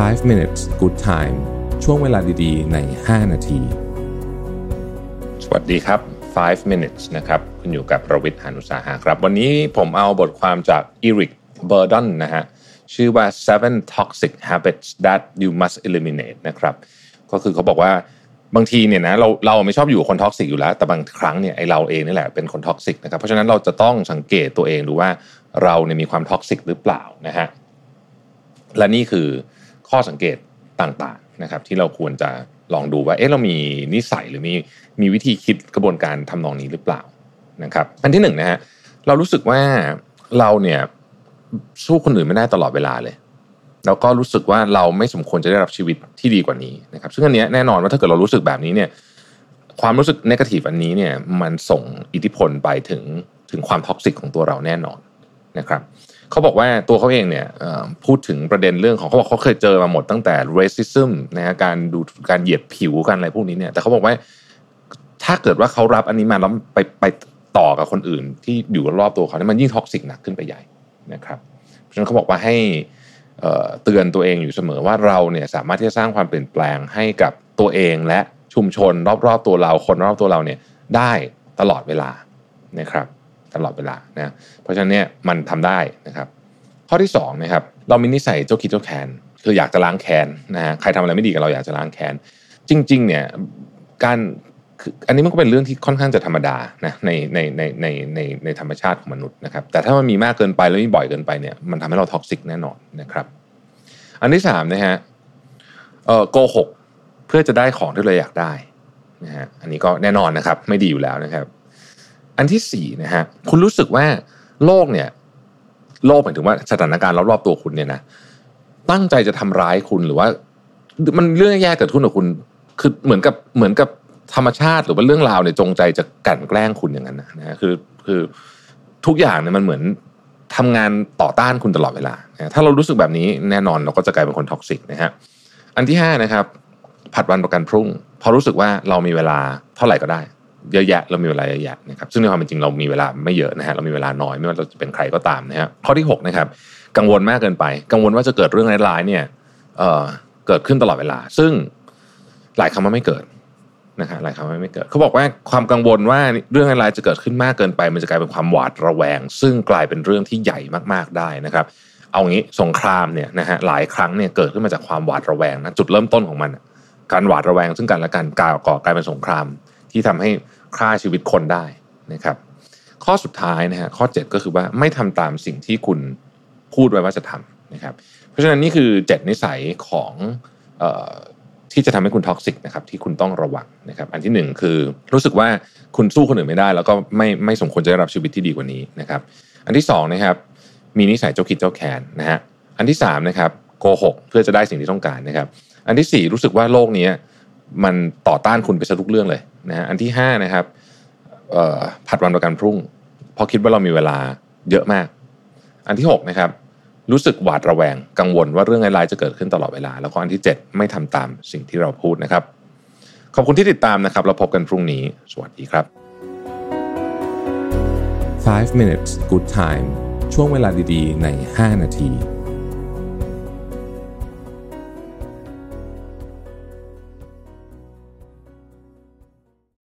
5 minutes good time ช่วงเวลาดีๆ ใน 5 นาที สวัสดีครับ 5 minutes นะครับ คุณอยู่กับประวิทย์หานุสาหะครับ วันนี้ผมเอาบทความจากอีริกเบอร์ดอนนะฮะ ชื่อว่า seven toxic habits that you must eliminate นะครับ ก็คือเขาบอกว่าบางทีเนี่ยนะเราเราไม่ชอบอยู่คน toxic อยู่แล้ว แต่บางครั้งเนี่ยไอเราเองนี่แหละเป็นคน toxic นะครับ เพราะฉะนั้นเราจะต้องสังเกตตัวเองดูว่าเราเนี่ยมีความท็อกซิกหรือเปล่านะฮะและนี่คือ ข้อสังเกตต่างๆนะครับ ที่เราควรจะลองดูว่าเอ๊ะเรามีนิสัยหรือมีมีวิธีคิดกระบวนการทำนองนี้หรือเปล่านะครับ อันที่หนึ่งนะฮะเรารู้สึกว่าเราเนี่ยสู้คนอื่นไม่ได้ตลอดเวลาเลย แล้วก็รู้สึกว่าเราไม่สมควรจะได้รับชีวิตที่ดีกว่านี้นะครับ ซึ่งอันนี้แน่นอนว่าถ้าเกิดเรารู้สึกแบบนี้เนี่ยความรู้สึกนกาทีฟอันนี้เนี่ยมันส่งอิทธิพลไปถึงถึงความ toxic ของตัวเราแน่นอน นะครับเขาบอกว่าตัวเขาเองเนี่ยพูดถึงประเด็นเรื่องของเขาบอกเขาเคยเจอมาหมดตั้งแต่ racism นะฮะการดูการเหยียดผิวกันอะไรพวกนี้เนี่ยแต่เขาบอกว่าถ้าเกิดว่าเขารับอันนี้มาแล้วไปไปต่อกับคนอื่น ที่อยู่รอบตัวเขาเนี่ยมันยิ่ง toxic หนักขึ้นไปใหญ่นะครับเพราะฉะนั้นเขาบอกว่าให้เตือนตัวเองอยู่เสมอว่าเราเนี่ยสามารถที่จะสร้างความเปลี่ยนแปลงให้กับตัวเองและชุมชนรอบๆตัวเราคนรอบตัวเราเนี่ยได้ตลอดเวลานะครับ ตลอดเวลานะเพราะฉะนั้นเนี่ยมันทำได้นะครับ ข้อที่2นะครับเรามีนิสัยเจ้าคิดเจ้าแค้นคืออยากจะล้างแค้นนะฮะใครทำอะไรไม่ดีกับเราอยากจะล้างแค้นจริง ๆ เนี่ยการอันนี้มันก็เป็นเรื่องที่ค่อนข้างจะธรรมดานะในในในในในในธรรมชาติของมนุษย์นะครับ แต่ถ้ามันมีมากเกินไปแล้วมีบ่อยเกินไปเนี่ยมันทำให้เรา toxic แน่นอนนะครับ อันที่สามนะฮะเอ่อโกหกเพื่อจะได้ของที่เราอยากได้นะฮะอันนี้ก็แน่นอนนะครับ ไม่ดีอยู่แล้วนะครับ อันที่สี่นะฮะคุณรู้สึกว่าโลกเนี่ย โลกหมายถึงว่าสถานการณ์รอบๆตัวคุณเนี่ยนะตั้งใจจะทำร้ายคุณหรือว่า มันเรื่องแย่เกิดขึ้นกับคุณ คือเหมือนกับเหมือนกับธรรมชาติหรือว่าเรื่องราวเนี่ยจงใจจะกั่นแกล้งคุณอย่างนั้นนะนะคือคือทุกอย่างเนี่ยมันเหมือนทำงานต่อต้านคุณตลอดเวลา ถ้าเรารู้สึกแบบนี้แน่นอนเราก็จะกลายเป็นคน toxic นะฮะ อันที่ห้านะครับ ผัดวันประกันพรุ่ง พอรู้สึกว่าเรามีเวลาเท่าไหร่ก็ได้ เยอะแยะเรามีเวลาเยอะแยะนะครับซึ่งในความเป็นจริงเรามีเวลาไม่เยอะนะฮะเรามีเวลาน้อยไม่ว่าเราจะเป็นใครก็ตามนะฮะข้อที่6นะครับกังวลมากเกินไป กังวลว่าจะเกิดเรื่องร้ายๆเนี่ยเอ่อเกิดขึ้นตลอดเวลา ซึ่งหลายครั้งมันไม่เกิดนะฮะหลายครั้งมันไม่เกิดเขาบอกว่าความกังวลว่าเรื่องร้ายๆจะเกิดขึ้นมากเกินไป มันจะกลายเป็นความหวาดระแวง ซึ่งกลายเป็นเรื่องที่ใหญ่มากๆได้นะครับ เอางี้สงครามเนี่ยนะฮะหลายครั้งเนี่ยเกิดขึ้นมาจากความหวาดระแวงนะจุดเริ่มต้นของมัน การหวาดระแวงซึ่งกันและกันก่อก่อกลายเป็นสงคราม ที่ทำให้ฆ่าชีวิตคนได้นะครับ ข้อสุดท้ายนะฮะข้อ 7 ก็คือว่าไม่ทำตามสิ่งที่คุณพูดไว้ว่าจะทำนะครับ เพราะฉะนั้นนี่คือ 7 นิสัยของออที่จะทำให้คุณ toxic นะครับที่คุณต้องระวังนะครับ อันที่ 1 คือรู้สึกว่าคุณสู้คนอื่นไม่ได้ แล้วก็ไม่ไม่สมควรจะได้รับชีวิตที่ดีกว่านี้นะครับ อันที่2นะครับมีนิสัยเจ้าคิดเจ้าแค้นนะฮะอันที่3นะครับโกหกเพื่อจะได้สิ่งที่ต้องการนะครับ อันที่ 4 รู้สึกว่าโลกนี้ มันต่อต้านคุณไปซะทุกเรื่องเลยนะฮะอันที่5นะครับผัดวันประกันพรุ่งเพราะคิดว่าเรามีเวลาเยอะมาก อันที่6นะครับรู้สึกหวาดระแวงกังวลว่าเรื่องร้ายจะเกิดขึ้นตลอดเวลา แล้วก็อันที่ 7 ไม่ทำตามสิ่งที่เราพูดนะครับ ขอบคุณที่ติดตามนะครับเราพบกันพรุ่งนี้ สวัสดีครับ 5 minutes good time ช่วงเวลาดีๆ ใน 5 นาที